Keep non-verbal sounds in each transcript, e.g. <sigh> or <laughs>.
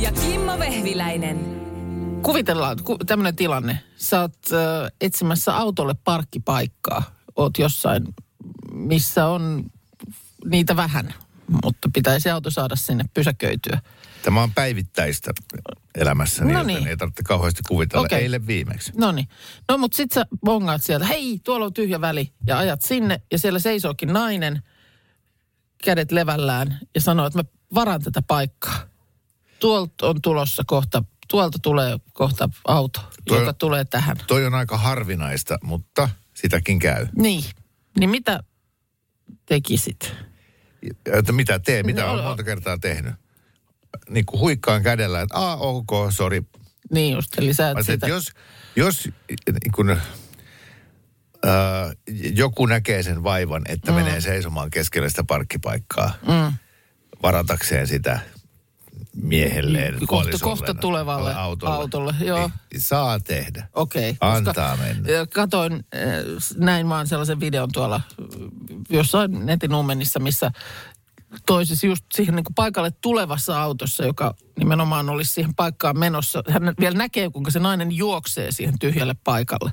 Ja Kimmo Vehviläinen. Kuvitellaan ku, tämmöinen tilanne. Sä oot äh, etsimässä autolle parkkipaikkaa. Oot jossain, missä on niitä vähän, mutta pitäisi auto saada sinne pysäköityä. Tämä on päivittäistä elämässäni, No joten niin. ei tarvitse kauheasti kuvitella. Okei. Eilen viimeksi. No niin. No mutta sit sä bongaat sieltä, hei, tuolla on tyhjä väli. Ja ajat sinne ja siellä seisookin nainen, kädet levällään ja sanoo, että mä varaan tätä paikkaa. Tuolta on tulossa kohta, tuolta tulee kohta auto, Toi- joka tulee tähän. Toi on aika harvinaista, mutta sitäkin käy. Niin. Niin mitä tekisit? Että mitä tee, mitä No, on monta kertaa tehnyt. Niin kuin huikkaan kädellä, että aa, ok, sori. Niin just, eli sä et Mä sitä... että jos, jos niin kun, äh, joku näkee sen vaivan, että mm. menee seisomaan keskelle sitä parkkipaikkaa Mm. varatakseen sitä miehelleen, Kohta- kohta tulevalle autolle, joo. Niin, saa tehdä. Okei. Antaa mennä. ö, Katoin, näin vaan sellaisen videon tuolla jossain netin ummenissa, missä toisessa just siihen niin paikalle tulevassa autossa, joka nimenomaan olisi siihen paikkaan menossa. Hän vielä näkee, kuinka se nainen juoksee siihen tyhjälle paikalle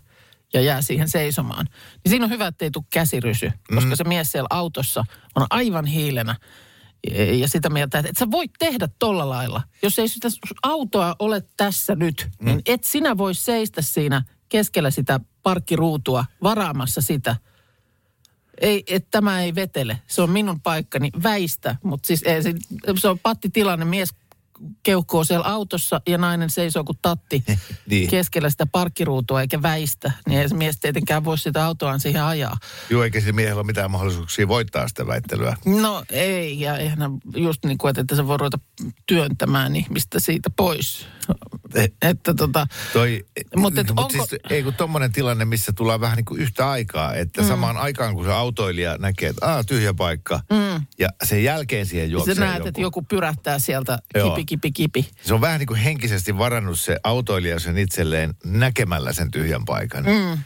ja jää siihen seisomaan. Niin siinä on hyvä, että ei tule käsirysy, koska se mies siellä autossa on aivan hiilenä ja sitä mieltä, että et sä voit tehdä tolla lailla. Jos ei sitä autoa ole tässä nyt, mm. niin et sinä voi seistä siinä keskellä sitä parkkiruutua varaamassa sitä. Ei, että tämä ei vetele. Se on minun paikkani väistä, mutta siis ei, se, se on pattitilanne. Mies keuhkoo siellä autossa ja nainen seisoo kuin tatti <laughs> Niin. keskellä sitä parkkiruutua eikä väistä. Niin ei se mies tietenkään voi sitä autoaan siihen ajaa. Joo, eikä sillä miehellä ole mitään mahdollisuuksia voittaa sitä väittelyä. No ei, ja eihän just niin kuin, että se voi ruveta työntämään ihmistä siitä pois. Että tota, Toi, Mut et mut onko- siis, ei kun tommonen tilanne, missä tullaan vähän niin kuin yhtä aikaa, että mm. samaan aikaan kun se autoilija näkee, että aah, tyhjä paikka, mm. ja sen jälkeen siihen juoksee sä näet, joku. että joku pyrähtää sieltä Joo. kipi, kipi, kipi. Se on vähän niin kuin henkisesti varannut se autoilija sen itselleen näkemällä sen tyhjän paikan. Mm.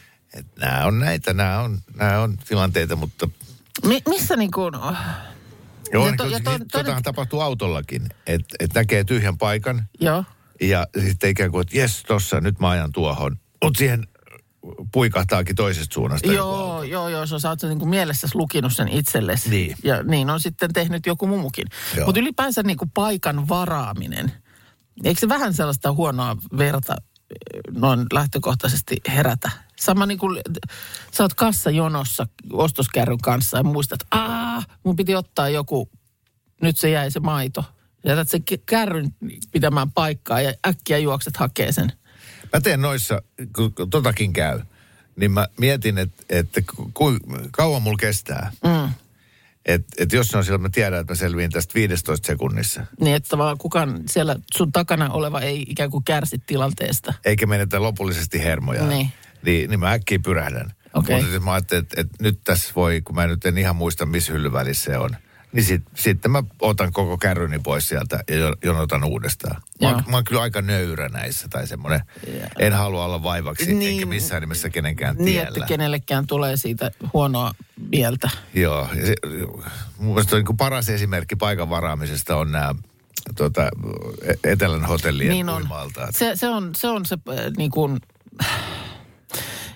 Nämä on näitä, nämä on, nämä on tilanteita, mutta Mi- missä niin kuin, joo, Ja niin to- to, ja to- to, totahan tapahtuu autollakin, että et näkee tyhjän paikan joo, ja sitten ikään kuin, että jes, tossa, nyt mä ajan tuohon. Mutta siihen puikahtaakin toisesta suunnasta. joo, joo, joo, sä oot niin kuin mielessäsi lukinut sen itsellesi. Niin. Ja niin on sitten tehnyt joku mumukin. Joo. Mutta ylipäänsä niin kuin paikan varaaminen, eikö se vähän sellaista huonoa verta eh, noin lähtökohtaisesti herätä? Sama niin kuin, sä oot kassajonossa ostoskärryn kanssa ja muistat, että aah, mun piti ottaa joku, nyt se jäi se maito. Jätät sen kärryn pitämään paikkaa ja äkkiä juokset hakee sen. Mä teen noissa, kun totakin käy, niin mä mietin, että, että ku, kauan mulla kestää. Mm. Että et jos se on että mä tiedän, että mä selviin tästä 15 sekunnissa. Niin, että vaan kukaan siellä sun takana oleva ei ikään kuin kärsi tilanteesta. Eikä menetä lopullisesti hermoja. Niin. Niin, niin mä äkkiä pyrähdän. Okei. Mutta mä ajattelin, että, että nyt tässä voi, kun mä nyt en ihan muista, missä hyllyvälissä se on. Niin sit, sitten mä otan koko kärryni pois sieltä ja jo- jonotan uudestaan. Mä, oon- mä oon kyllä aika nöyrä näissä tai semmoinen, en halua olla vaivaksi, Niin. niin, enkä missään nimessä kenenkään Niin, tiellä. että kenellekään tulee siitä huonoa mieltä. Joo, ja se, mun mielestä niin paras esimerkki paikan varaamisesta on nämä tota, E- Etelän hotellien Niin on. uimaltaat. Se, se on se, on se äh, niin kuin,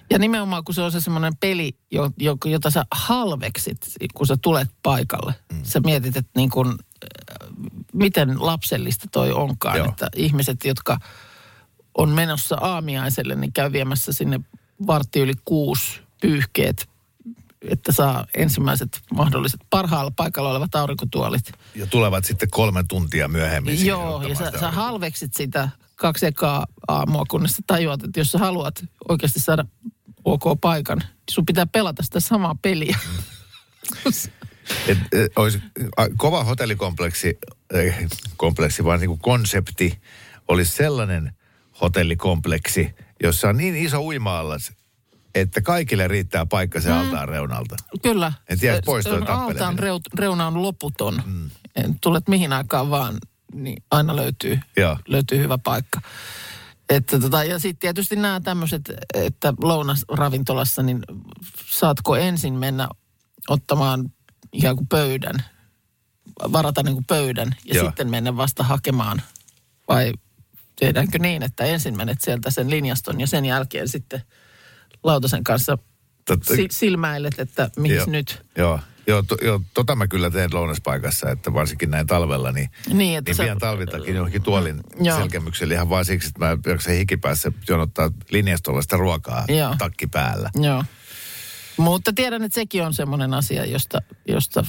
ja nimenomaan kun se on se semmoinen peli, jo, jo, jota sä halveksit, kun sä tulet paikalle. Mm. Sä mietit, että niin kuin, äh, miten lapsellista toi onkaan, Joo. että ihmiset, jotka on menossa aamiaiselle, niin käy viemässä sinne vartti yli kuusi pyyhkeet, että saa ensimmäiset mahdolliset parhaalla paikalla olevat aurinkotuolit. Ja tulevat sitten kolme tuntia myöhemmin. Joo, ja sä, sä halveksit sitä kaksi ekaa aamua, kunnes sä tajuat, että jos sä haluat oikeasti saada ok paikan, niin sun pitää pelata sitä samaa peliä. <laughs> Et, et, olisi, kova hotellikompleksi, eh, kompleksi, vaan niin kuin konsepti olisi sellainen hotellikompleksi, jossa on niin iso uima-allas, että kaikille riittää paikka sen altaan reunalta. Kyllä. En tiedä, pois toi Se-. Altaan reut, reuna on loputon. Mm. Tulet mihin aikaan vaan, niin aina löytyy, Joo. löytyy hyvä paikka. Että tota, ja sitten tietysti nämä tämmöiset, että lounasravintolassa, niin saatko ensin mennä ottamaan ikään kuin pöydän, varata niin kuin pöydän ja Joo. sitten mennä vasta hakemaan? Vai tehdäänkö niin, että ensin menet sieltä sen linjaston ja sen jälkeen sitten lautasen kanssa Totta- si- silmäilet, että mihin Joo. nyt. Joo, joo, to, joo, tota mä kyllä teen lounaspaikassa, että varsinkin näin talvella, niin, Niin, että niin sä- pian talviltakin johonkin tuolin Joo. selkämyksellä ihan vaan siksi, että mä jaksan hikipäässä jonottaa linjastolla sitä ruokaa Joo. takki päällä. Joo. Mutta tiedän, että sekin on semmoinen asia, josta, josta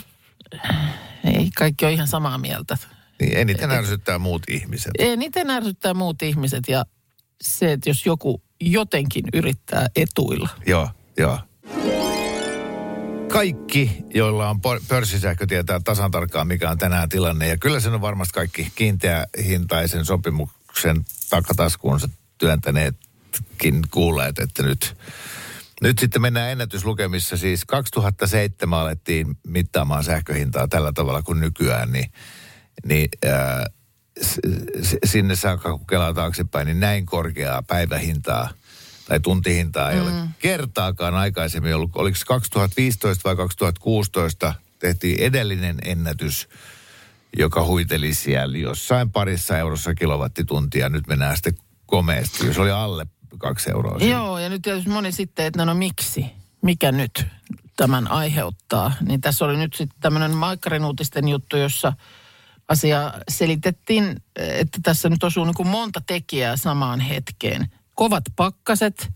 ei kaikki ole ihan samaa mieltä. Niin eniten ärsyttää muut ihmiset. Eniten ärsyttää muut ihmiset ja se, että jos joku jotenkin yrittää etuilla. Joo, joo. Kaikki, joilla on pörssisähkö, tietää tasan tarkkaan, mikä on tänään tilanne. Ja kyllä sen on varmasti kaikki kiinteähintaisen sopimuksen takataskuunsa työntäneetkin kuulleet, että nyt, nyt sitten mennään ennätyslukemissa. Siis 2007 alettiin mittaamaan sähköhintaa tällä tavalla kuin nykyään, niin, niin ää, s- sinne saakka kun kelaa taaksepäin, niin näin korkeaa päivähintaa tai tuntihintaa ei mm. ole kertaakaan aikaisemmin ollut. Oliko se 2015 vai 2016 tehtiin edellinen ennätys, joka huiteli siellä jossain parissa eurossa kilowattituntia. Nyt mennään sitten komeasti, jos oli alle kaksi euroa. siinä. Joo, ja nyt tietysti moni sitten, että no miksi? Mikä nyt tämän aiheuttaa? Niin tässä oli nyt sitten tämmöinen Maikkarin uutisten juttu, jossa asia selitettiin, että tässä nyt osuu niin kuin monta tekijää samaan hetkeen. Kovat pakkaset,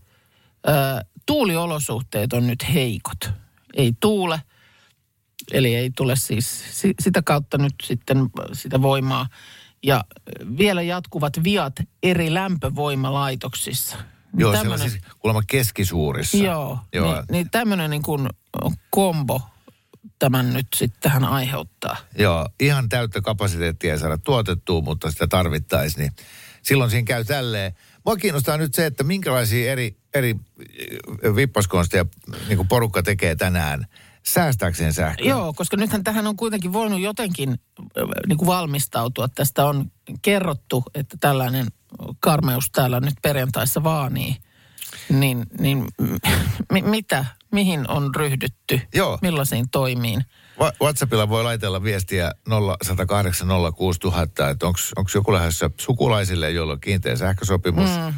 ö, tuuliolosuhteet on nyt heikot. Ei tuule, eli ei tule siis si- sitä kautta nyt sitten sitä voimaa. Ja vielä jatkuvat viat eri lämpövoimalaitoksissa. Joo, Tämmönen- siellä siis kuulemma keskisuurissa. Joo, Joo. Niin, niin tämmöinen niin kuin kombo tämän nyt sitten tähän aiheuttaa. Joo, ihan täyttä kapasiteettia ei saada tuotettua, mutta sitä tarvittaisiin, niin silloin siinä käy tälleen. Mua kiinnostaa nyt se, että minkälaisia eri, eri äh, vippaskonsteja niin porukka tekee tänään säästääkseen sähköä. Joo, koska nythän tähän on kuitenkin voinut jotenkin äh, niin kuin valmistautua. Tästä on kerrottu, että tällainen karmeus täällä nyt perjantaissa vaanii. Niin, niin <laughs> mi- mitä, mihin on ryhdytty? Joo. Millaisiin toimiin? WhatsAppilla voi laitella viestiä 0108 06000, että onko joku lähdössä sukulaisille, jolla on kiinteä sähkösopimus. Mm.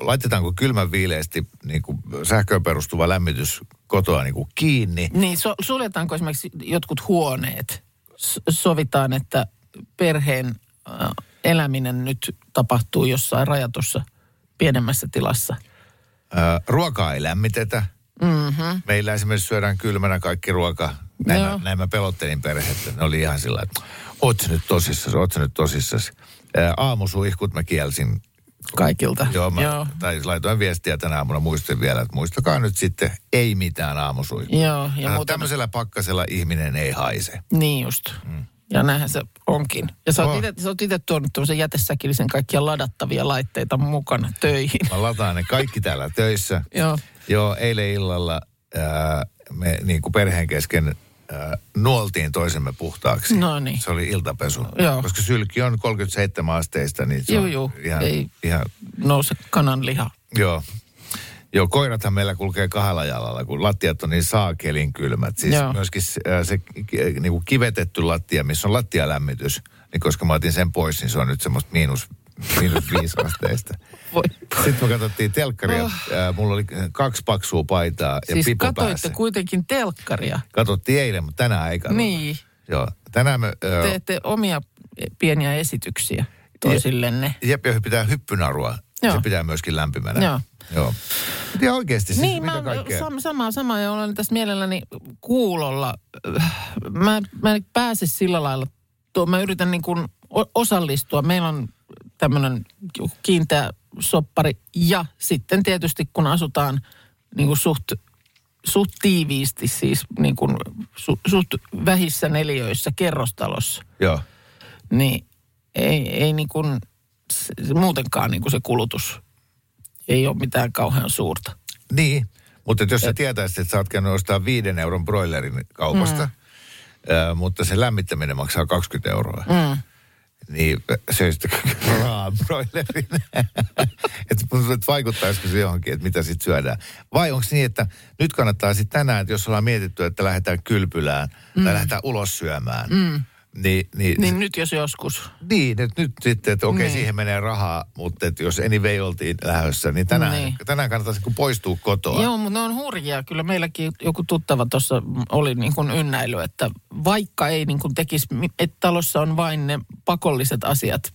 Laitetaanko kylmän viileästi niin kuin sähköön perustuva lämmitys kotoa niin kuin kiinni? Niin, so, suljetaanko esimerkiksi jotkut huoneet? S- sovitaan, että perheen äh, eläminen nyt tapahtuu jossain rajatussa pienemmässä tilassa. Ää, ruokaa ei lämmitetä. Mm-hmm. Meillä esimerkiksi syödään kylmänä kaikki ruoka. Näin, Joo. mä, näin mä pelottelin perhettä. Ne oli ihan sillä että oot sä nyt tosissas, oot sä nyt tosissas. Ää, aamusuihkut mä kielsin. Kaikilta. Joo, mä, Joo. tai laitoin viestiä tänä aamuna, muistin vielä, että muistakaa nyt sitten, ei mitään aamusuihkua. Joo, ja muuten, Tämmöisellä pakkasella ihminen ei haise. niin just. Mm. Ja näinhän se onkin. Ja sä Oh. oot ite- sä oot itse tuonut tuollaisen jätesäkillisen kaikkia ladattavia laitteita mukana töihin. Mä lataan ne kaikki täällä töissä. Joo. Joo, eilen illalla ää, me niin kuin perheen kesken ää, nuoltiin toisemme puhtaaksi. No niin. Se oli iltapesu. Joo. Koska sylki on 37 asteista, niin se Juu, on juu. ihan, Ei. ihan, Nouse kanan liha. joo. Joo, koirathan meillä kulkee kahdella jalalla, kun lattiat on niin saakelin kylmät. Siis Joo. myöskin se, ää, se niin kuin kivetetty lattia, missä on lattialämmitys, niin koska mä otin sen pois, niin se on nyt semmoista miinus, miinus viisi asteista. Voi. Sitten me katsottiin telkkaria. Ää, mulla oli kaksi paksua paitaa ja Siis pipo katoitte päässä. kuitenkin telkkaria. Katsottiin eilen, mutta tänään ei katsota. Niin. Joo. Tänään me... Ö, Teette omia pieniä esityksiä toisillenne. Jeppe pitää hyppynarua. Joo. Se pitää myöskin lämpimänä. Joo. Joo. Ja oikeasti siis Niin, mitä mä kaikkea. sam, samaa, samaa ja olen tässä mielelläni kuulolla. Mä, mä en pääse sillä lailla, tuo, mä yritän niin kuin osallistua. Meillä on tämmöinen kiinteä soppari ja sitten tietysti kun asutaan niin kuin suht, suht tiiviisti, siis niin kuin su, suht vähissä neliöissä kerrostalossa, Joo. niin ei, ei niin kuin, se, muutenkaan niin kuin se kulutus ei ole mitään kauhean suurta. Niin, mutta jos sä tietäisit, että sä oot käynyt ostaa viiden euron broilerin kaupasta, mm. ää, mutta se lämmittäminen maksaa 20 euroa. Mm. Niin söisit raan broilerin. <laughs> että et vaikuttaisiko se johonkin, että mitä sitten syödään. Vai onko niin, että nyt kannattaa sitten tänään, että jos ollaan mietitty, että lähdetään kylpylään mm. tai lähdetään ulos syömään, mm niin, niin, niin nyt jos joskus. Niin, että nyt sitten, että okei, niin. siihen menee rahaa, mutta että jos anyway oltiin lähdössä, niin tänään, niin. tänään kannattaisi poistua kotoa. Joo, mutta ne on hurjia. Kyllä meilläkin joku tuttava tuossa oli niin kuin ynnäily, että vaikka ei niin kuin tekisi, että talossa on vain ne pakolliset asiat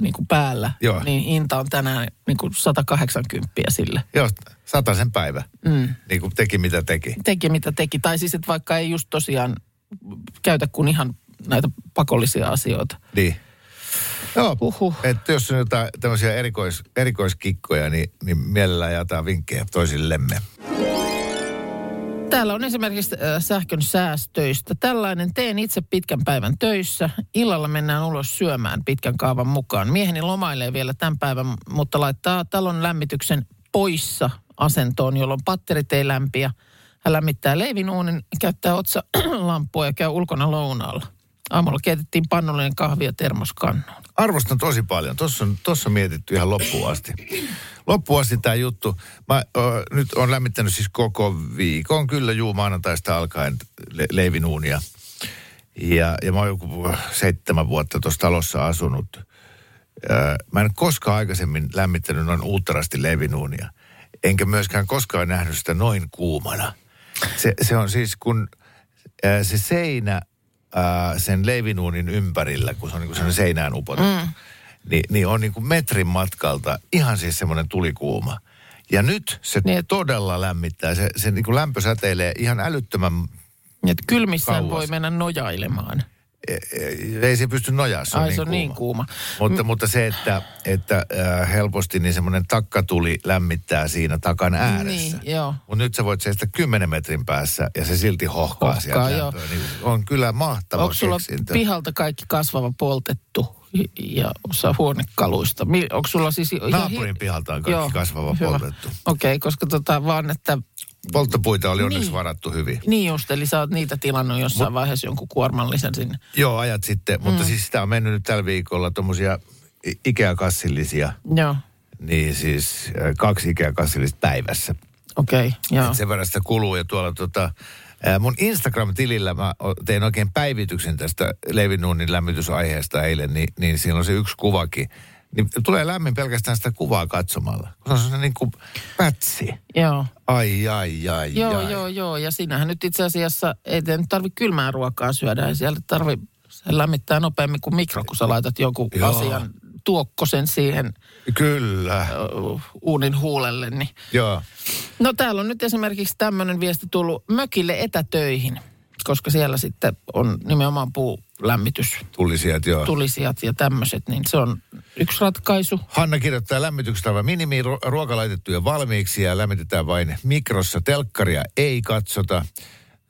niin kuin päällä, Joo. niin hinta on tänään niin kuin 180 sille. Joo, sen päivä. Mm. Niin kuin teki mitä teki. Teki mitä teki. Tai siis, että vaikka ei just tosiaan käytä kuin ihan näitä pakollisia asioita. Niin. Joo, Uhuh. että jos on jotain tämmöisiä erikois, erikoiskikkoja, niin, niin mielellään jaetaan vinkkejä toisillemme. Täällä on esimerkiksi sähkön säästöistä. Tällainen teen itse pitkän päivän töissä. Illalla mennään ulos syömään pitkän kaavan mukaan. Mieheni lomailee vielä tämän päivän, mutta laittaa talon lämmityksen poissa asentoon, jolloin patterit ei lämpiä. Hän lämmittää leivinuunin, käyttää otsa <clears throat> lampua ja käy ulkona lounaalla. Aamulla keitettiin pannullinen kahvia termoskannuun. Arvostan tosi paljon. Tuossa on, tossa on mietitty ihan loppuun asti. Loppuun asti tämä juttu. Mä ö, nyt on lämmittänyt siis koko viikon, kyllä juu maanantaista alkaen le- leivinuunia. Ja, ja mä oon joku seitsemän vuotta tuossa talossa asunut. Ö, mä en koskaan aikaisemmin lämmittänyt noin uutterasti leivinuunia. Enkä myöskään koskaan nähnyt sitä noin kuumana. Se, se on siis kun se seinä ää, sen leivinuunin ympärillä, kun se on niin kuin seinään upotettu, mm. niin, niin on niin kuin metrin matkalta ihan siis semmoinen tulikuuma. Ja nyt se niin, todella lämmittää. Se, se niin kuin lämpö säteilee ihan älyttömän niin, että kylmissään voi mennä nojailemaan. Ei se pysty nojaa, se on, Ai, niin, se on kuuma. niin kuuma. Mutta, mm. mutta se, että, että äh, helposti niin semmoinen takkatuli lämmittää siinä takan ääressä. Niin, joo. Mutta nyt sä voit seistä 10 metrin päässä ja se silti hohkaa, hohkaa sieltä joo. Niin on kyllä mahtava Onko sulla keksintö. pihalta kaikki kasvava poltettu ja osa huonekaluista? Onko sulla siis... Naapurin pihalta on kaikki joo, kasvava hyvä. poltettu. Okei, okay, koska tota vaan, että Polttopuita oli onneksi niin. varattu hyvin. Niin just, eli sä oot niitä tilannut jossain Mut, vaiheessa jonkun kuormallisen sinne. Joo, ajat sitten. Mm. Mutta siis sitä on mennyt nyt tällä viikolla tuommoisia Ikea-kassillisia. Joo. Niin siis äh, kaksi Ikea-kassillista päivässä. Okei, okay, joo. Et sen verran sitä kuluu ja tuolla tota, äh, mun Instagram-tilillä mä tein oikein päivityksen tästä Levinuunin lämmitysaiheesta eilen, niin, niin siinä on se yksi kuvakin niin tulee lämmin pelkästään sitä kuvaa katsomalla. Se on se niin kuin pätsi. Joo. Ai, ai, ai, Joo, ai. joo, joo. Ja siinähän nyt itse asiassa ei nyt tarvitse kylmää ruokaa syödä. Ei sieltä tarvi, se lämmittää nopeammin kuin mikro, kun sä laitat jonkun joo. asian tuokkosen siihen Kyllä. Uunin huulelle. Niin. Joo. No täällä on nyt esimerkiksi tämmöinen viesti tullut mökille etätöihin, koska siellä sitten on nimenomaan puu lämmitys. Tulisijat, joo. Tulisijat ja tämmöiset, niin se on yksi ratkaisu. Hanna kirjoittaa lämmityksestä aivan minimi, ruoka laitettu jo valmiiksi ja lämmitetään vain mikrossa. Telkkaria ei katsota.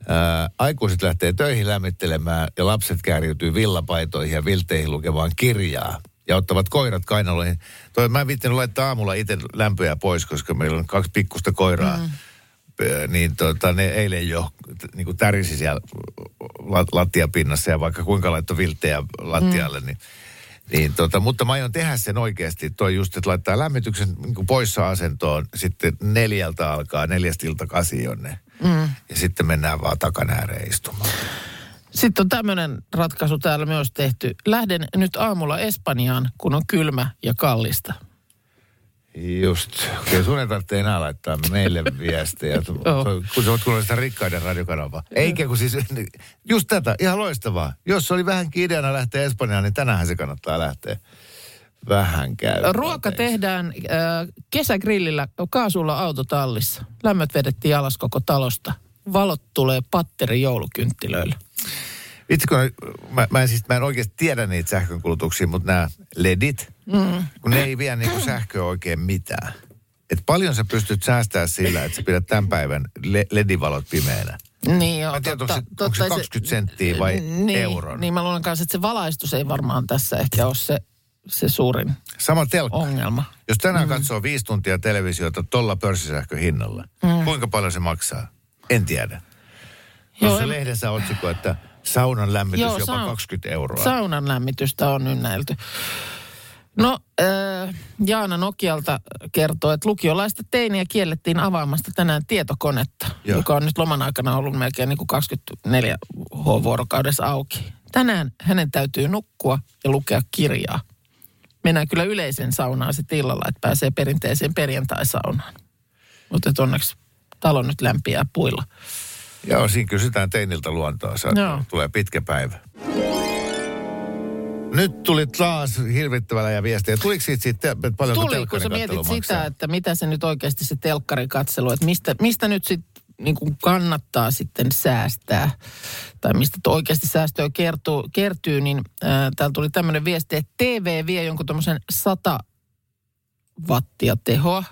Ää, aikuiset lähtee töihin lämmittelemään ja lapset kääriytyy villapaitoihin ja vilteihin lukemaan kirjaa ja ottavat koirat kainaloihin. Toi, mä en viittinyt laittaa aamulla itse lämpöjä pois, koska meillä on kaksi pikkusta koiraa. Mm niin tota, ne eilen jo niin kuin tärisi siellä lattiapinnassa ja vaikka kuinka laittoi vilttejä lattialle, mm. niin niin tota, mutta mä aion tehdä sen oikeasti. Toi just, että laittaa lämmityksen niin poissa asentoon, sitten neljältä alkaa, neljästä ilta kasi jonne. Mm. Ja sitten mennään vaan takan ääreen istumaan. Sitten on tämmöinen ratkaisu täällä myös tehty. Lähden nyt aamulla Espanjaan, kun on kylmä ja kallista. Just. Okay, sun ei tarvitse enää laittaa meille viestejä, kun sä oot kuunnellut sitä rikkaiden radiokanavaa. Eikä kun siis, just tätä, ihan loistavaa. Jos oli vähän ideana lähteä Espanjaan, niin tänään se kannattaa lähteä vähän käy. Ruoka tehdään äh, kesägrillillä kaasulla autotallissa. Lämmöt vedettiin alas koko talosta. Valot tulee patteri joulukynttilöillä. Vitsi, kun mä, mä, en siis, mä en oikeasti tiedä niitä sähkönkulutuksia, mutta nämä LEDit, mm. kun ne ei vie niinku sähköä oikein mitään. Et paljon sä pystyt säästämään sillä, että sä pidät tämän päivän ledivalot pimeänä. Niin joo, mä tiedän, totta, onko, se, totta, onko se 20 se, senttiä vai niin, euron? Niin mä luulen kanssa, että se valaistus ei varmaan tässä ehkä ole se se suurin Sama telkka. ongelma. Jos tänään mm. katsoo viisi tuntia televisiota tolla pörssisähköhinnalla, mm. kuinka paljon se maksaa? En tiedä. Tuossa en- lehdessä otsikko, että saunan lämmitys Joo, jopa saun- 20 euroa. Saunan lämmitystä on ynnäilty. No, äh, Jaana Nokialta kertoo, että lukiolaista teiniä kiellettiin avaamasta tänään tietokonetta, Joo. Joka on nyt loman aikana ollut melkein niin kuin 24 H-vuorokaudessa auki. Tänään hänen täytyy nukkua ja lukea kirjaa. Mennään kyllä yleisen saunaan sitten illalla, että pääsee perinteiseen perjantaisaunaan. Mutta onneksi talo nyt lämpiää puilla. Joo, siinä kysytään teiniltä luontoa. Joo. Tulee pitkä päivä. Nyt tuli taas hirvittävällä ja viestiä. Tuliko siitä että paljonko Tuli, kun sä mietit katselu sitä, maksaa? että mitä se nyt oikeasti se telkkarin katselu, että mistä, mistä nyt sitten niin kuin kannattaa sitten säästää, tai mistä oikeasti säästöä kertuu, kertyy, niin äh, täällä tuli tämmöinen viesti, että TV vie jonkun tuommoisen 100 wattia tehoa,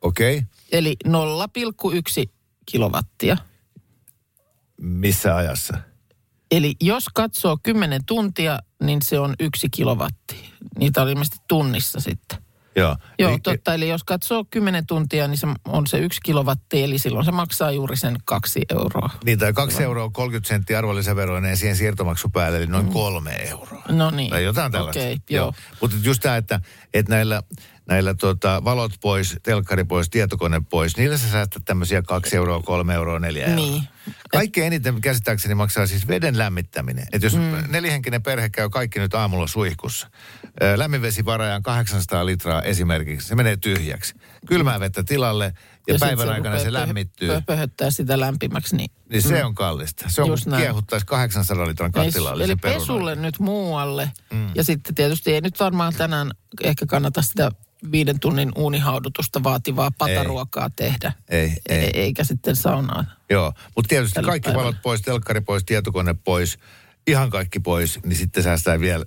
Okei. Okay. eli 0,1 kilowattia. Missä ajassa? Eli jos katsoo 10 tuntia, niin se on yksi kilowatti. Niitä oli ilmeisesti tunnissa sitten. Joo. Joo, Niin- totta. Eli jos katsoo 10 tuntia, niin se on se yksi kilowatti, eli silloin se maksaa juuri sen kaksi euroa. Niin, tai 2 euroa 30 senttiä arvonlisäveroinen siihen siirtomaksu päälle, eli noin kolme euroa. No niin. Tai jotain tällaista. Okei, joo. Mutta just tämä, että, että näillä, näillä tota, valot pois, telkkari pois, tietokone pois, niillä sä säästät tämmöisiä 2 euroa, 3 euroa, 4 euroa. Niin. Kaikkein eniten käsittääkseni maksaa siis veden lämmittäminen. Että jos mm. nelihenkinen perhe käy kaikki nyt aamulla suihkussa, lämminvesivarajaan 800 litraa esimerkiksi, se menee tyhjäksi. Kylmää vettä tilalle ja, ja päivän aikana se rupeaa pöhö- lämmittyy. pö- Pöhöttää sitä lämpimäksi, niin... Niin se on kallista. Se on Just kun kiehuttaisi 800 litran Ei, kattilallisen eli pesulle nyt muualle. Mm. Ja sitten tietysti ei nyt varmaan tänään ehkä kannata sitä viiden tunnin uunihaudutusta vaativaa pataruokaa tehdä. Ei, ei. E- Eikä sitten saunaa. Joo, mutta tietysti Tällä kaikki päivällä. valot pois, telkkari pois, tietokone pois, ihan kaikki pois, niin sitten säästää vielä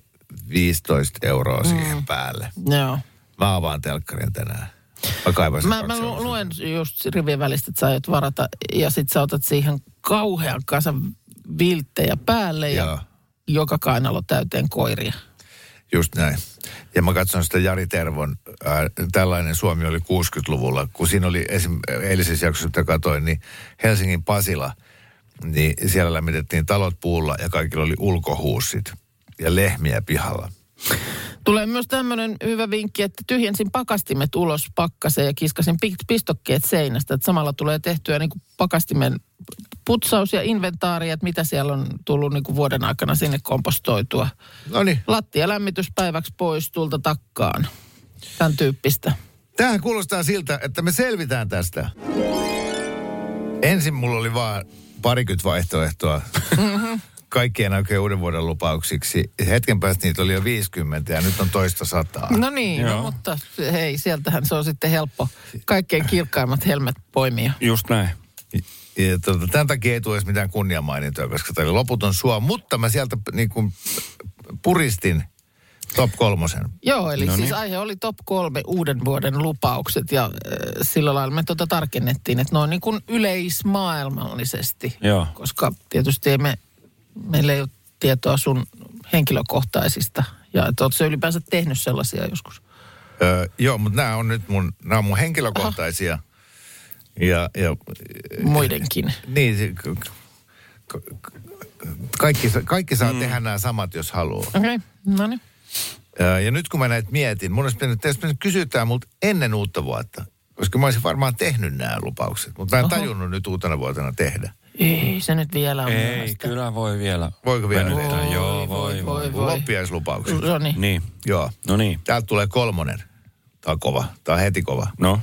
15 euroa Mm. siihen päälle. Joo. Mä avaan telkkarin tänään. Mä Mä, mä lu- luen just rivien välistä, että sä aiot varata ja sit sä otat siihen kauhean kasan vilttejä päälle ja Joo. joka kainalo täyteen koiria. Just näin. Ja mä katson sitä Jari Tervon, ää, tällainen Suomi oli 60-luvulla, kun siinä oli esim. eilisessä jaksossa, jota katsoin, niin Helsingin Pasila, niin siellä lämmitettiin talot puulla ja kaikilla oli ulkohuussit ja lehmiä pihalla. Tulee myös tämmöinen hyvä vinkki, että tyhjensin pakastimet ulos pakkaseen ja kiskasin pi- pistokkeet seinästä. Että samalla tulee tehtyä niin kuin pakastimen putsaus ja inventaari, että mitä siellä on tullut niin kuin vuoden aikana sinne kompostoitua. No niin, Lattia lämmityspäiväksi pois, tulta takkaan. Tämän tyyppistä. Tämähän kuulostaa siltä, että me selvitään tästä. Ensin mulla oli vaan parikymmentä vaihtoehtoa. Mm-hmm. Kaikkien oikein uuden vuoden lupauksiksi. Hetken päästä niitä oli jo 50 ja nyt on toista sataa. No niin, no, mutta hei, sieltähän se on sitten helppo kaikkein kirkkaimmat helmet poimia. Just näin. Ja tuota, tämän takia ei tule edes mitään kunniamainintoja, koska tämä oli loputon sua. Mutta mä sieltä niin kuin puristin top kolmosen. Joo, eli No siis aihe oli top kolme uuden vuoden lupaukset ja äh, sillä lailla me tuota tarkennettiin, että noin niin kuin yleismaailmallisesti. Joo. Koska tietysti ei me, meillä ei ole tietoa sun henkilökohtaisista ja että ootko sä ylipäänsä tehnyt sellaisia joskus? Öö, joo, mutta nämä on nyt mun, nämä on mun henkilökohtaisia. Ja, ja Muidenkin. Niin, se- k- k- k- kaikki, kaikki saa mm. tehdä nämä samat, jos haluaa. Okei, okay. no niin. Ja, ja nyt kun mä näitä mietin, mun olisi pitänyt, pitänyt kysytään multa ennen uutta vuotta. Koska mä olisin varmaan tehnyt nämä lupaukset, mutta mä en Oho. tajunnut nyt uutena vuotena tehdä. Ei se nyt vielä on Ei, mielestä. kyllä voi vielä. Voiko vielä venyttää. tehdä? Joo, voi, voi. voi. Loppiaislupaukset. No niin. Niin, Joo. no niin. Täältä tulee kolmonen. Tämä on kova. Tämä on heti kova. No,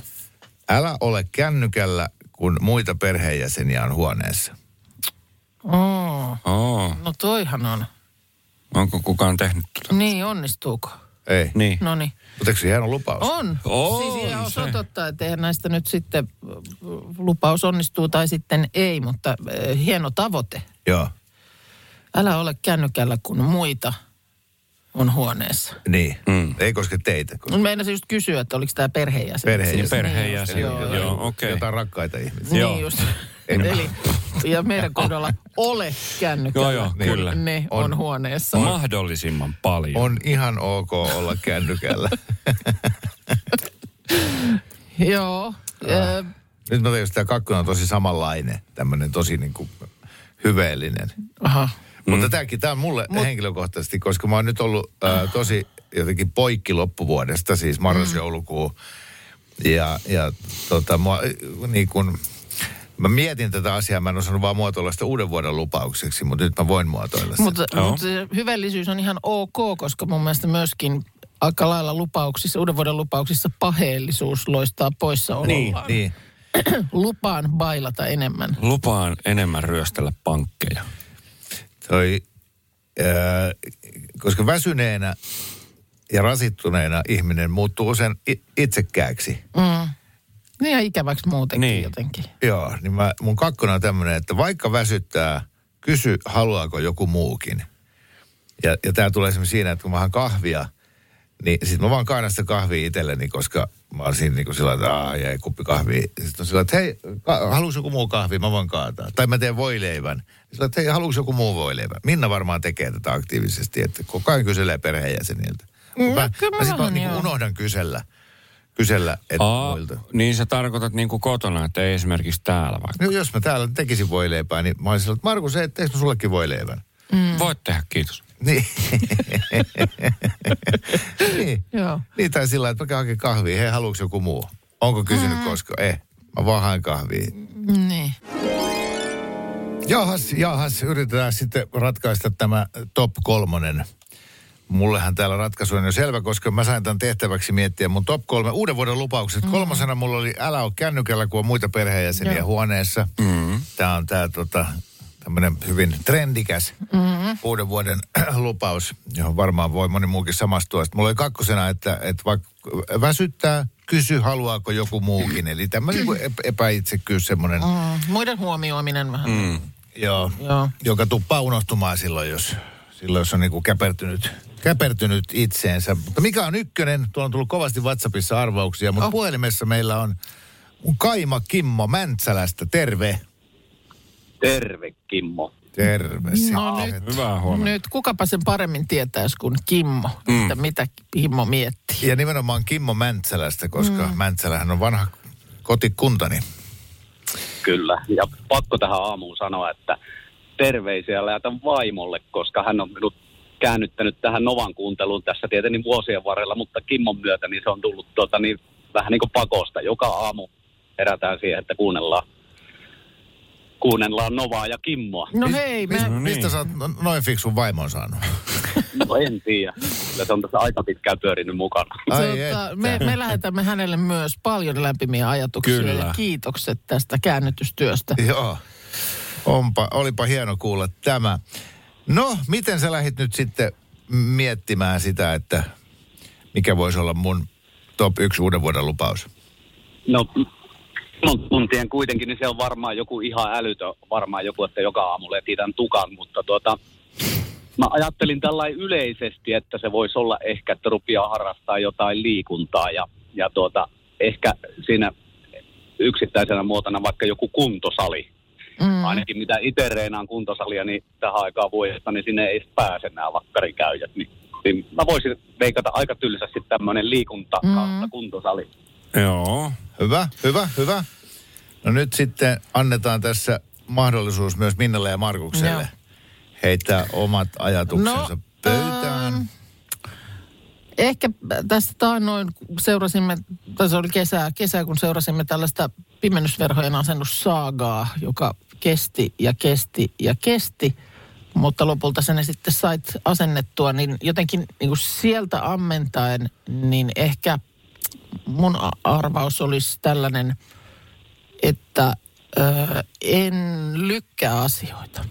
Älä ole kännykällä, kun muita perheenjäseniä on huoneessa. Oh, oo. no toihan on. Onko kukaan tehnyt tuota? Niin, onnistuuko? Ei. Niin. No niin. Mutta eikö se hieno lupaus? On. On siis ihan se. on totta, että eihän näistä nyt sitten lupaus onnistuu tai sitten ei, mutta äh, hieno tavoite. Joo. Älä ole kännykällä, kun muita on huoneessa. Niin. Mm. Ei koske teitä. Koska meinasin just kysyä, että oliko tämä perheenjäsen. Perheenjäsen. Siis, Perheenjäsen, niin, joo, just, joo, okei. Jotain rakkaita ihmisiä. Niin Joo. just. Eli, ja meidän kohdalla ole kännykällä. Joo, joo, kun kyllä. Ne on, On. huoneessa. Mahdollisimman paljon. On ihan ok olla kännykällä. <laughs> Joo. ö, Nyt mä tajusin, että tämä kakkonen on tosi samanlainen. Tämmöinen tosi niin kuin hyveellinen. aha. Mm. Mutta tämäkin, tämä on mulle Mut... henkilökohtaisesti, koska mä oon nyt ollut äh, tosi jotenkin poikki loppuvuodesta, siis marras-joulukuu. Ja, ja tota, mua, niin kun, mä mietin tätä asiaa, mä en osannut vaan muotoilla sitä uuden vuoden lupaukseksi, mutta nyt mä voin muotoilla sen. Mutta, se hyvällisyys on ihan ok, koska mun mielestä myöskin aika lailla lupauksissa, uuden vuoden lupauksissa paheellisuus loistaa poissa Niin, niin. <clears throat> Lupaan bailata enemmän. Lupaan enemmän ryöstellä pankkeja. Toi, äh, koska väsyneenä ja rasittuneena ihminen muuttuu usein i- itsekkääksi. Mm. Niin ja ikäväksi muutenkin Niin. jotenkin. Joo, niin mä, mun kakkonen on tämmöinen, että vaikka väsyttää, kysy haluaako joku muukin. Ja, ja tämä tulee esimerkiksi siinä, että kun mä kahvia, niin sit mä vaan kaadan sitä kahvia itselleni, koska mä oon siinä niin kuin sillä että aah, jäi kuppi kahvia. Sitten on sillä että hei, ka- haluaisi joku muu kahvi, mä voin kaataa. Tai mä teen voileivän. Sillä että hei, haluaisi joku muu voileivän. Minna varmaan tekee tätä aktiivisesti, että koko ajan kyselee perheenjäseniltä. No, mä, kyllä mä mä, sit mä vähän, niin joo. unohdan kysellä, kysellä että Aa, muilta. niin sä tarkoitat niin kuin kotona, että ei esimerkiksi täällä vaikka. No jos mä täällä tekisin voileipää, niin mä olisin että Markus, et teekö mä sullekin voileivän? Mm. Voit tehdä, kiitos. Niin. niin. <laughs> Joo. niin. tai sillä että mä hakemaan kahvia. Hei, haluuks joku muu? Onko kysynyt mm. koska? Eh, mä vaan haen kahvia. Niin. Jahas, jahas, yritetään sitten ratkaista tämä top kolmonen. Mullehan täällä ratkaisu on jo selvä, koska mä sain tämän tehtäväksi miettiä mun top kolme uuden vuoden lupaukset. Mm. Kolmosena mulla oli älä ole kännykällä, kun on muita perheenjäseniä Joo. huoneessa. Mm. Tämä on tämä tota, tämmöinen hyvin trendikäs mm. uuden vuoden <clears throat> lupaus, johon varmaan voi moni muukin samastua. Sitten mulla oli kakkosena, että, että vaikka väsyttää, kysy haluaako joku muukin. Eli tämmöinen niin epä- epäitsekkyys semmoinen, mm. Muiden huomioiminen vähän. Mm. joo, Joo. joka tuppaa unohtumaan silloin, jos, silloin, jos on niin kuin käpertynyt, käpertynyt itseensä. Mutta mikä on ykkönen? Tuolla on tullut kovasti WhatsAppissa arvauksia, mutta oh. Puhelimessa meillä on Kaima Kimmo Mäntsälästä. Terve. Terve, Kimmo. Terve. No nyt, Hyvää huomenta. nyt kukapa sen paremmin tietäisi kuin Kimmo, mm. että mitä Kimmo miettii. Ja nimenomaan Kimmo Mäntsälästä, koska mm. Mäntsälähän on vanha kotikuntani. Kyllä. Ja pakko tähän aamuun sanoa, että terveisiä lähetän vaimolle, koska hän on minut käännyttänyt tähän Novan kuunteluun tässä tietenkin vuosien varrella, mutta Kimmon myötä niin se on tullut tota, niin, vähän niin kuin pakosta. Joka aamu herätään siihen, että kuunnellaan, kuunnellaan Novaa ja Kimmoa. No hei, me, Mis, No niin. Mistä sä oot no- noin fiksun vaimon saanut? No en tiedä. Kyllä se on tässä aika pitkään pyörinyt mukana. Ai että. me, me lähetämme hänelle myös paljon lämpimiä ajatuksia Kyllä. ja kiitokset tästä käännytystyöstä. Joo. Onpa, olipa hieno kuulla tämä. No, miten sä lähdit nyt sitten miettimään sitä, että mikä voisi olla mun top yksi uuden vuoden lupaus? No, mun tuntien kuitenkin, niin se on varmaan joku ihan älytön, varmaan joku, että joka aamu letitän tukan, mutta tuota, mä ajattelin tällainen yleisesti, että se voisi olla ehkä, että rupeaa harrastaa jotain liikuntaa ja, ja tuota, ehkä siinä yksittäisenä muotona vaikka joku kuntosali. Mm. Ainakin mitä itse reenaan kuntosalia, niin tähän aikaan vuodesta, niin sinne ei pääse nämä vakkarikäyjät. Niin, niin mä voisin veikata aika tylsästi tämmöinen liikunta kautta kuntosali. Joo. Hyvä, hyvä, hyvä. No nyt sitten annetaan tässä mahdollisuus myös Minnalle ja Markukselle Joo. heittää omat ajatuksensa No, pöytään. ähm, Ehkä tästä taannoin seurasimme, tai se oli kesää, kesää, kun seurasimme tällaista pimennysverhojen asennussaagaa, joka kesti ja kesti ja kesti, mutta lopulta sen sitten sait asennettua, niin jotenkin niin kuin sieltä ammentaen, niin ehkä mun arvaus olisi tällainen, että ö, en lykkää asioita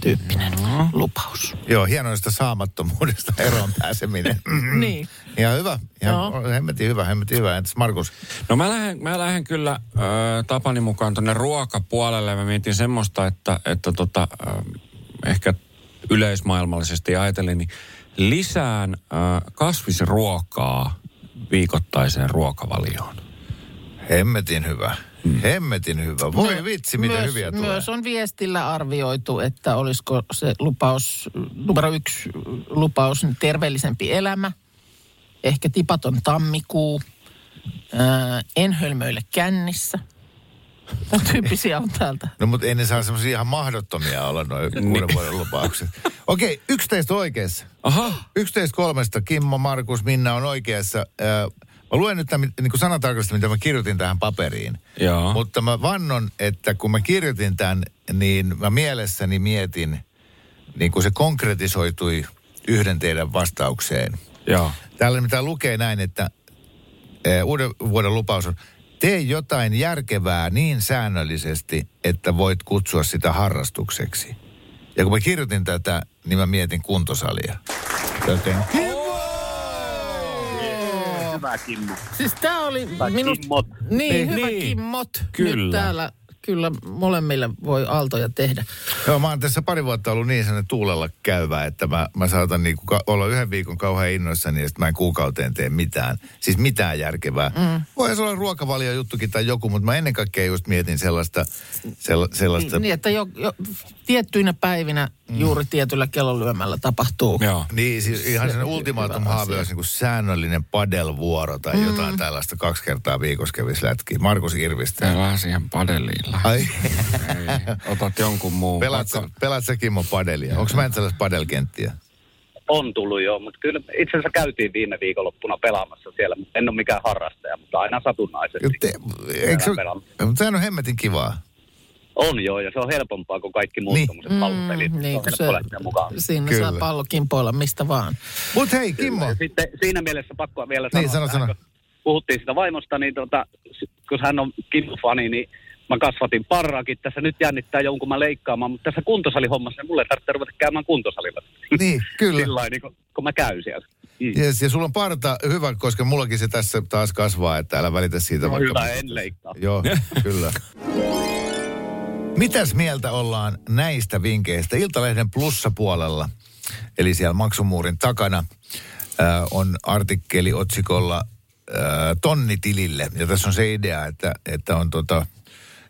tyyppinen lupaus. Joo, hienoista saamattomuudesta eroon pääseminen. <laughs> Niin. Ja hyvä. Ja Joo. hemmetin hyvä, hemmetin hyvä. Entäs Markus? No mä lähden, mä lähden kyllä ö, Tapani mukaan tuonne ruokapuolelle. Mä mietin semmoista, että, että tota, ö, ehkä yleismaailmallisesti ajatellen, niin lisään ö, kasvisruokaa viikoittaiseen ruokavalioon. Hemmetin hyvä. Hemmetin hyvä. Voi My- vitsi, mitä myös, hyviä tulee. Myös on viestillä arvioitu, että olisiko se lupaus, numero yksi lupaus, niin terveellisempi elämä, ehkä tipaton tammikuu, ää, en hölmöile kännissä. Tämän tyyppisiä on täältä. No mutta ei ne saa semmoisia ihan mahdottomia olla noin kuuden vuoden lupaukset. Okei, 11 oikeassa. Aha. 11 kolmesta Kimmo, Markus, Minna on oikeassa. Äh, Mä luen nyt tämän, niin kuin sanatarkasti, mitä mä kirjoitin tähän paperiin. Joo. Mutta mä vannon, että kun mä kirjoitin tämän, niin mä mielessäni mietin, niin kuin se konkretisoitui yhden teidän vastaukseen. Joo. Täällä mitä lukee näin, että eh, uuden vuoden lupaus on, tee jotain järkevää niin säännöllisesti, että voit kutsua sitä harrastukseksi. Ja kun mä kirjoitin tätä, niin mä mietin kuntosalia. Joten Hyvä Kimmo. Siis tää oli minusta... Kimmot. Niin, Niin, hyvä niin. Kimmot. Kyllä. Nyt täällä kyllä molemmille voi aaltoja tehdä. Joo, mä oon tässä pari vuotta ollut niin sellainen tuulella käyvä, että mä, mä saatan niinku ka- olla yhden viikon kauhean innoissani ja sitten mä en kuukauteen tee mitään. Siis mitään järkevää. Mm. Voisi olla ruokavalio juttukin tai joku, mutta mä ennen kaikkea just mietin sellaista, sella, sellaista niin että jo, jo, tiettyinä päivinä Mm. juuri tietyllä kellonlyömällä tapahtuu. Joo. Niin, siis ihan sellainen ultimaatum haave olisi niin säännöllinen padelvuoro tai mm. jotain tällaista kaksi kertaa viikossa kävisi lätkiä. Markus irvistää. Tää vähän siihen padeliin. Ai, Ei, Otat jonkun muun. pelaat, sä, Vaikka- pelaat sä Kimmo padelia? Onko mä sellaista padelkenttiä? On tullut jo, mutta kyllä itse asiassa käytiin viime viikonloppuna pelaamassa siellä. mutta En ole mikään harrastaja, mutta aina satunnaisesti. Te, eikö se, mutta sehän on hemmetin kivaa. On joo, ja se on helpompaa kuin kaikki muut Niin. tuommoiset pallopelit. niin, se on mukaan. siinä Kyllä. saa pallo kimpoilla mistä vaan. Mutta hei Kimmo, Sitten siinä mielessä pakko vielä sanoa, Niin, sano, tähän, sano. kun puhuttiin sitä vaimosta, niin tota, kun hän on Kimmo-fani, niin mä kasvatin parraakin. Tässä nyt jännittää jonkun mä leikkaamaan, mutta tässä kuntosalihommassa niin mulle ei tarvitse ruveta käymään kuntosalilla. niin kyllä. Sillä niin kun, kun mä käyn siellä. Mm. Yes, ja sulla on parta hyvä, koska mullakin se tässä taas kasvaa, että älä välitä siitä No, vaikka. hyvä, en leikkaa. Joo, kyllä. <laughs> Mitäs mieltä ollaan näistä vinkkeistä? Iltalehden plussapuolella, eli siellä maksumuurin takana, äh, on artikkeli otsikolla äh, tonnitilille. Ja tässä on se idea, että, että on tota,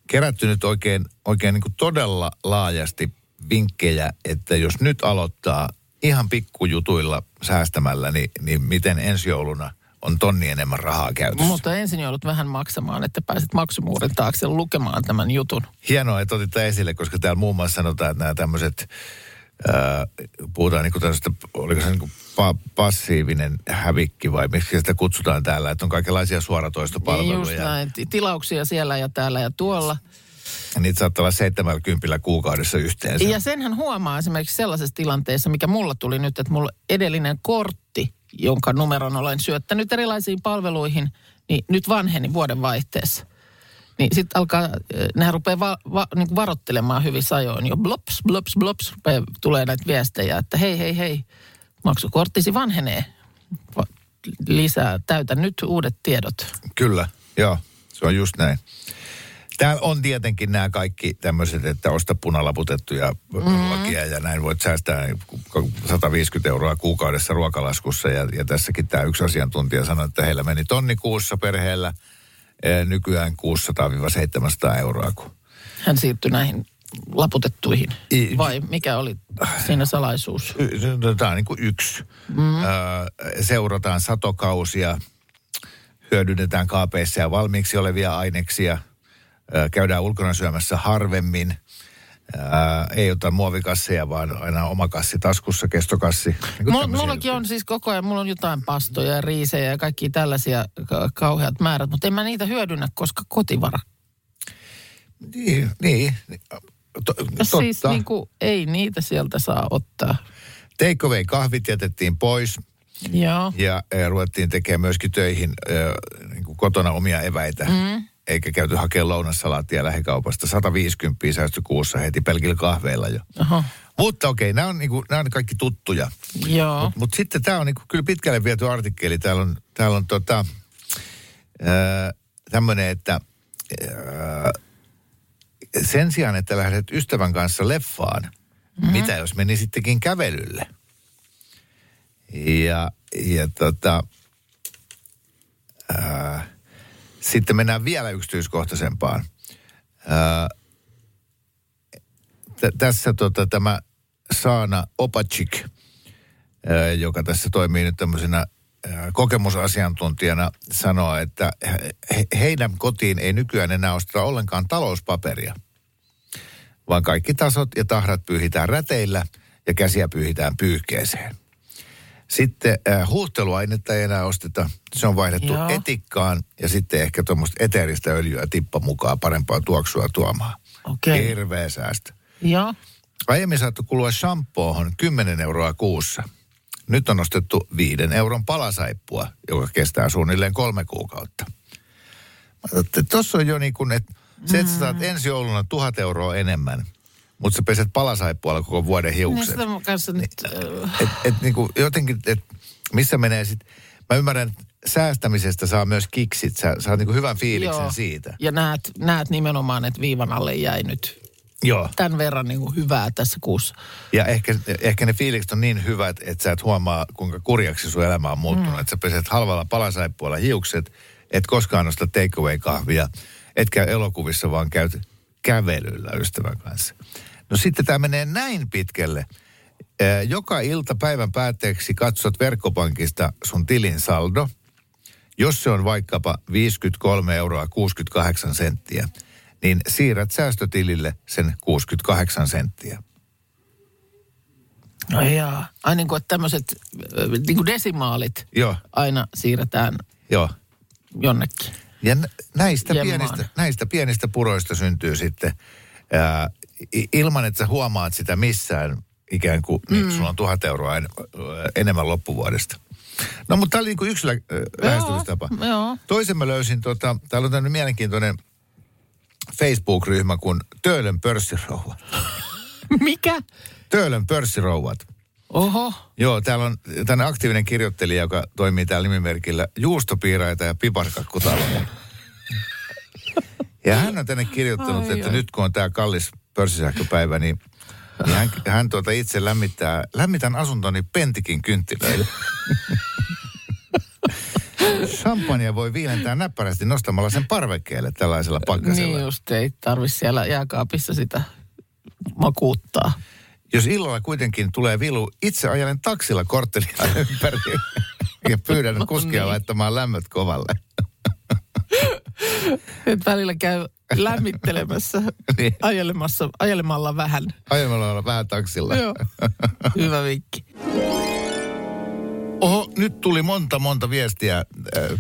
kerätty nyt oikein, oikein niin todella laajasti vinkkejä, että jos nyt aloittaa ihan pikkujutuilla säästämällä, niin, niin miten ensi jouluna on tonni enemmän rahaa käytössä. Mutta ensin joudut vähän maksamaan, että pääset maksumuurin taakse lukemaan tämän jutun. Hienoa, että otit esille, koska täällä muun muassa sanotaan, että nämä tämmöiset, ää, puhutaan niin tämmöistä, oliko se niin kuin pa- passiivinen hävikki vai miksi sitä kutsutaan täällä, että on kaikenlaisia suoratoistopalveluja. Just näin. Ti- Tilauksia siellä ja täällä ja tuolla. Niitä saattaa olla 70 kuukaudessa yhteensä. Ja senhän huomaa esimerkiksi sellaisessa tilanteessa, mikä mulla tuli nyt, että mulla edellinen kortti, jonka numeron olen syöttänyt erilaisiin palveluihin, niin nyt vanheni vuoden vaihteessa. Niin sitten alkaa, eh, nehän rupeaa va, va, niin varoittelemaan hyvin sajoin jo. Blops, blops, blops, rupeaa, tulee näitä viestejä, että hei, hei, hei, maksukorttisi vanhenee. Va, lisää, täytä nyt uudet tiedot. Kyllä, joo, se on just näin. Täällä on tietenkin nämä kaikki tämmöiset, että osta punalaputettuja mm. lakia ja näin voit säästää 150 euroa kuukaudessa ruokalaskussa. Ja, ja tässäkin tämä yksi asiantuntija sanoi, että heillä meni tonni kuussa perheellä, eh, nykyään 600-700 euroa. Kun Hän siirtyi näihin laputettuihin. Vai mikä oli siinä salaisuus? Tämä on niin kuin yksi. Mm. Seurataan satokausia, hyödynnetään kaapeissa ja valmiiksi olevia aineksia, käydään ulkona syömässä harvemmin, öö, ei ota muovikasseja, vaan aina oma kassi taskussa, kestokassi. Niin Mulla, mullakin on siis koko ajan, mulla on jotain pastoja ja riisejä ja kaikki tällaisia ka- kauheat määrät, mutta en mä niitä hyödynnä, koska kotivara. Niin, niin. To, totta. Siis niin kuin, ei niitä sieltä saa ottaa. Take away kahvit jätettiin pois Joo. ja äh, ruvettiin tekemään myöskin töihin äh, niin kuin kotona omia eväitä. Mm. Eikä käyty hakemaan lounassalaattia lähikaupasta. 150 säästö kuussa heti pelkillä kahveilla jo. Oho. Mutta okei, nämä on, niinku, nämä on kaikki tuttuja. Joo. Mutta mut sitten tämä on niinku, kyllä pitkälle viety artikkeli. Täällä on, täällä on tota, tämmöinen, että ää, sen sijaan, että lähdet ystävän kanssa leffaan, mm-hmm. mitä jos menisittekin kävelylle? Ja, ja tota, ää, Sitten mennään vielä yksityiskohtaisempaan. Ää, tässä tota, tämä Saana Opacik, joka tässä toimii nyt tämmöisenä kokemusasiantuntijana, sanoo, että he, heidän kotiin ei nykyään enää osteta ollenkaan talouspaperia, vaan kaikki tasot ja tahrat pyyhitään räteillä ja käsiä pyyhitään pyyhkeeseen. Sitten äh, huuhteluainetta ei enää osteta. Se on vaihdettu Joo. etikkaan ja sitten ehkä tuommoista eteeristä öljyä tippa mukaan parempaa tuoksua tuomaan. Okei. Hirveä säästö. Joo. Aiemmin saattoi kulua shampoohon 10 euroa kuussa. Nyt on ostettu 5 euron palasaippua, joka kestää suunnilleen kolme kuukautta. Tuossa on jo niin kuin, että se, että sä saat ensi jouluna tuhat euroa enemmän, mutta sä peset palasaippualla koko vuoden Niin hiukset. sitä mun kanssa nyt... äh, Et, et niinku jotenkin, et missä menee sit, mä ymmärrän, että säästämisestä saa myös kiksit, sä saat niinku hyvän fiiliksen joo. siitä. Ja näet, näet nimenomaan, että viivan alle jäi nyt Joo. tämän verran niin kuin hyvää tässä kuussa. Ja ehkä, ehkä ne fiilikset on niin hyvät, että sä et huomaa, kuinka kurjaksi sun elämä on muuttunut. Mm. Että sä peset halvalla palasaippualla hiukset, et koskaan nosta takeaway-kahvia, etkä elokuvissa, vaan käyt kävelyllä ystävän kanssa. No sitten tämä menee näin pitkälle. Joka ilta päivän päätteeksi katsot verkkopankista sun tilin saldo. Jos se on vaikkapa 53 euroa 68 senttiä, niin siirrät säästötilille sen 68 senttiä. No jaa. Ai niin kuin, että tämmöiset niin kuin desimaalit Joo, aina siirretään joo. jonnekin. Ja nä- näistä Jemmaan. pienistä, näistä pienistä puroista syntyy sitten, ää, ilman että sä huomaat sitä missään, ikään kuin mm. niin, sulla on tuhat euroa en, enemmän loppuvuodesta. No mutta tämä oli niin kuin yksi lä- ö, lähestymistapa. joo. Toisen mä löysin, tota, täällä on tämmöinen mielenkiintoinen Facebook-ryhmä kuin Töölön pörssirouvat. <laughs> Mikä? Töölön pörssirouvat. Oho. Joo, täällä on tänne aktiivinen kirjoittelija, joka toimii täällä nimimerkillä juustopiiraita ja piparkakkutaloja. ja hän on tänne kirjoittanut, Ai, että ai. nyt kun on tämä kallis pörssisähköpäivä, niin niin hän, hän tuota itse lämmittää, lämmitän asuntoni pentikin kynttilöillä. Champagne voi viilentää näppärästi nostamalla sen parvekkeelle tällaisella pakkasella. Niin just, ei tarvi siellä jääkaapissa sitä makuuttaa. Jos illalla kuitenkin tulee vilu, itse ajelen taksilla korttelia <laughs> ympäri ja pyydän kuskia niin. laittamaan lämmöt kovalle. <laughs> Et välillä käy lämmittelemässä, <laughs> Niin. ajelemassa, ajelemalla vähän. Ajamalla olla vähän taksilla. Joo. Hyvä vinkki. Oho, nyt tuli monta monta viestiä äh,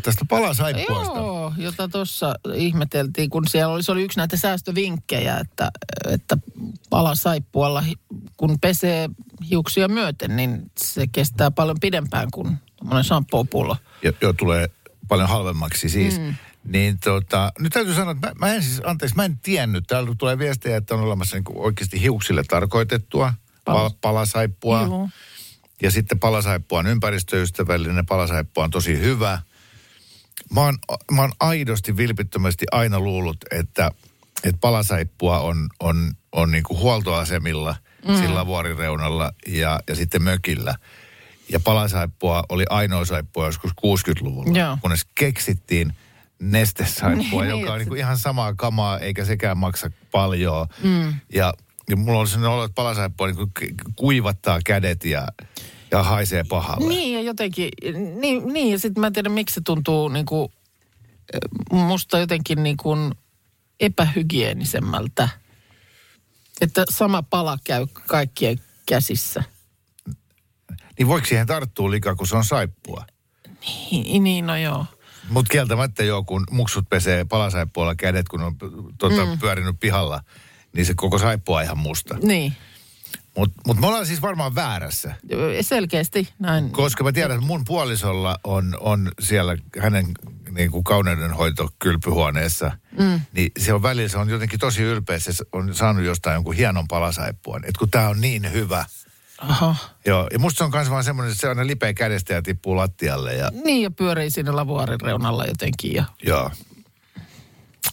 tästä palasaippuasta. Joo, jota tuossa ihmeteltiin, kun siellä oli, se oli yksi näitä säästövinkkejä, että, että palasaipualla, hi- kun pesee hiuksia myöten, niin se kestää paljon pidempään kuin monen shampoo-pullo. Jo, jo tulee paljon halvemmaksi siis. Mm. Niin tota, nyt täytyy sanoa, että mä, mä en siis, anteeksi, mä en tiennyt. Täällä tulee viestejä, että on olemassa niin oikeasti hiuksille tarkoitettua pal- palasaippua. Joo. Ja sitten palasaippua on ympäristöystävällinen, palasaippua on tosi hyvä. Mä oon, mä oon aidosti vilpittömästi aina luullut, että, että palasaippua on, on, on niin kuin huoltoasemilla, mm. sillä vuorireunalla ja, ja sitten mökillä. Ja palasaippua oli ainoa saippua joskus 60-luvulla, Joo. kunnes keksittiin nestesaippua, Niin, joka on niin kuin ihan samaa kamaa, eikä sekään maksa paljon. Mm. Ja, ja mulla oli sellainen olo, että palasaippua niin kuin ku- kuivattaa kädet ja, ja haisee pahalle. Niin ja jotenkin, niin, niin ja sitten mä en tiedä miksi se tuntuu niin kuin, musta jotenkin niin kuin epähygienisemmältä. Että sama pala käy kaikkien käsissä. Niin voiko siihen tarttua liikaa, kun se on saippua? Niin, niin no joo. Mutta kieltämättä joo, kun muksut pesee palasaippualla kädet, kun on tuota, mm. pyörinyt pihalla, niin se koko saippua ihan musta. Niin, Mutta mut me ollaan siis varmaan väärässä. selkeästi näin. Koska mä tiedän, että mun puolisolla on, on siellä hänen niin kuin kauneudenhoito kylpyhuoneessa, mm. niin se on välillä, se on jotenkin tosi ylpeä, se on saanut jostain jonkun hienon palasaippua. Että kun tää on niin hyvä. Aha. Joo, ja musta se on myös vaan semmoinen, että se aina lipeä kädestä ja tippuu lattialle. Ja, Niin ja pyörii siinä lavuaarin reunalla jotenkin ja joo.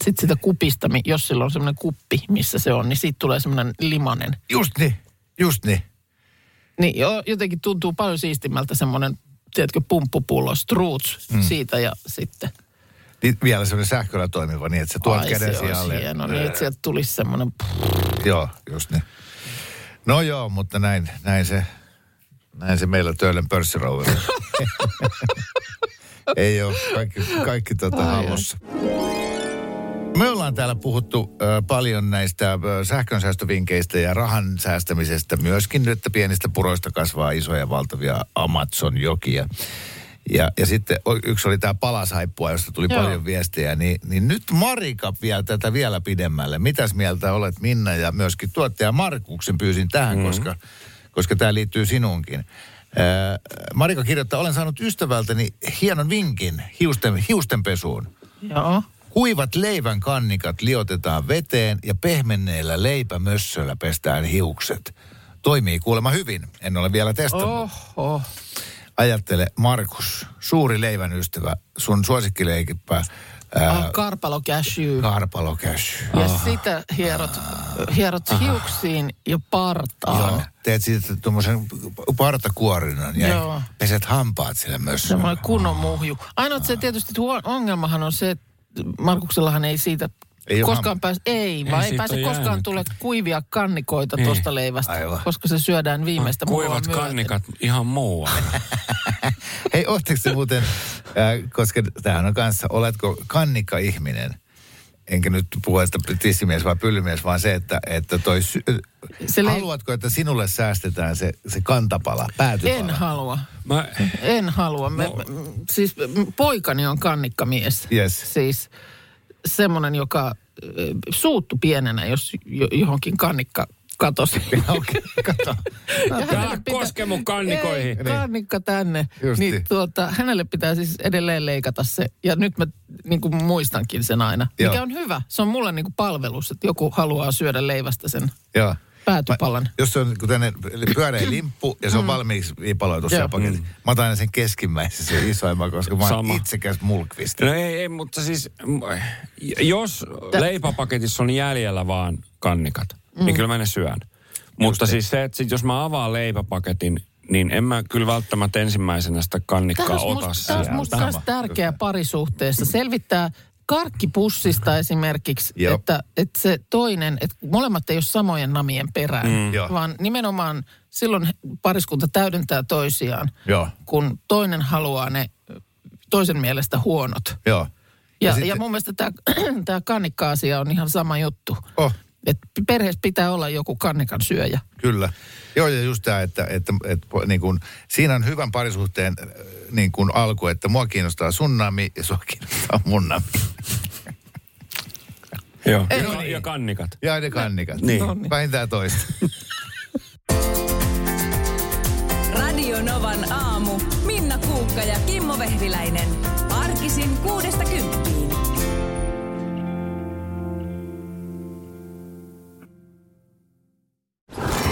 sitten sitä kupista, jos sillä on semmoinen kuppi, missä se on, niin siitä tulee semmoinen limanen. Just niin, just niin. Niin jo, jotenkin tuntuu paljon siistimmältä semmoinen, tiedätkö, pumppupullo, struuts mm. siitä ja sitten. Niin vielä semmoinen sähköllä toimiva niin, että se tuot Ai, käden se sijalle. hieno, niin että sieltä tulisi semmoinen... Joo, just niin. No joo, mutta näin, näin se, näin se meillä Töölön pörssirouvilla. <laughs> Ei ole kaikki, kaikki tota hallussa. Me ollaan täällä puhuttu ö, paljon näistä ö, sähkönsäästövinkkeistä ja rahan säästämisestä myöskin, nyt, että pienistä puroista kasvaa isoja valtavia Amazon-jokia. Ja, ja sitten o- yksi oli tämä palasaippua, josta tuli Joo. paljon viestejä. Niin, niin nyt Marika vie tätä vielä pidemmälle. Mitäs mieltä olet Minna ja myöskin tuottaja Markuksen pyysin tähän, mm-hmm. koska, koska tämä liittyy sinuunkin. Äh, Marika kirjoittaa, olen saanut ystävältäni hienon vinkin hiusten, hiustenpesuun. Joo. Kuivat leivän kannikat liotetaan veteen ja pehmenneellä leipämössöllä pestään hiukset. Toimii kuulemma hyvin. En ole vielä testannut. Oho. Ajattele, Markus, suuri leivän ystävä, sun suosikkileikipä, ää, Ah, Karpalo cashew. Karpalo Cash. Ja sitä hierot, hierot hiuksiin ja partaan. Joo, teet siitä tuommoisen partakuorinan ja Joo. peset hampaat sillä myös. Semmoinen kunnon muhju. Ainoa se tietysti huo- ongelmahan on se, että Markuksellahan ei siitä Ei koskaan pääse, ei, Ei vaan ei, siitä pääse koskaan jäänyt. tule kuivia kannikoita Niin. tuosta leivästä, Aivan. koska se syödään viimeistä muhua Kuivat kannikat ihan muualla. <laughs> Hei, ootteko te muuten, äh, koska tämähän on kanssa, oletko kannikka-ihminen? Enkä nyt puhu, että tissimies vai pyllymies, vaan se, että, että toi sy- Se lei- Haluatko, että sinulle säästetään se, se kantapala, päätypala? En halua. Mä, En halua. Me, No. no. Siis poikani on kannikkamies. Yes. Siis semmoinen, joka ö, suuttu pienenä, jos jo- johonkin kannikka katosi. <laughs> Okei, kato. Ja Älä hänelle koske mun kannikoihin. Ei, kannikka tänne. Justi. Niin tuota, hänelle pitää siis edelleen leikata se. Ja nyt mä niin kuin muistankin sen aina. Joo. Mikä on hyvä. Se on mulle niin kuin palvelus, että joku haluaa syödä leivästä sen Joo. päätypalan. Mä, jos se on kun tänne pyöreä limppu ja se on valmiiksi viipaloitu se Mm. Paketti. Mä otan aina sen keskimmäisen, se isoimman, koska mä oon itsekäs mulkvist. no ei, ei, mutta siis jos leipäpaketissa on jäljellä vaan kannikat, mm. niin kyllä mä ne syön. Mutta siis se, että sit jos mä avaan leipäpaketin, niin en mä kyllä välttämättä ensimmäisenä sitä kannikkaa Tämä ota musta, tämä on musta taas tärkeä parisuhteessa. Selvittää karkkipussista esimerkiksi, Joo. että, että se toinen, että molemmat ei ole samojen namien perään, mm. Vaan nimenomaan silloin pariskunta täydentää toisiaan, Joo. kun toinen haluaa ne toisen mielestä huonot. Joo. Ja, ja, sitten- ja mun mielestä tämä, <clears throat> tämä kannikka-asia on ihan sama juttu. Oh, Että perheessä pitää olla joku kannikan syöjä. kyllä. Joo, ja just tämä, että, että, että niin kun, siinä on hyvän parisuhteen äh, niin kun alku, että mua kiinnostaa sun nami ja sua kiinnostaa mun nami. <laughs> Joo. Ei, Ja, no niin. ja kannikat. Ja ne kannikat. Niin. No niin. Vähintään toista. <laughs> Radio Novan aamu. Minna Kuukka ja Kimmo Vehviläinen. Arkisin kuudesta kymppiin.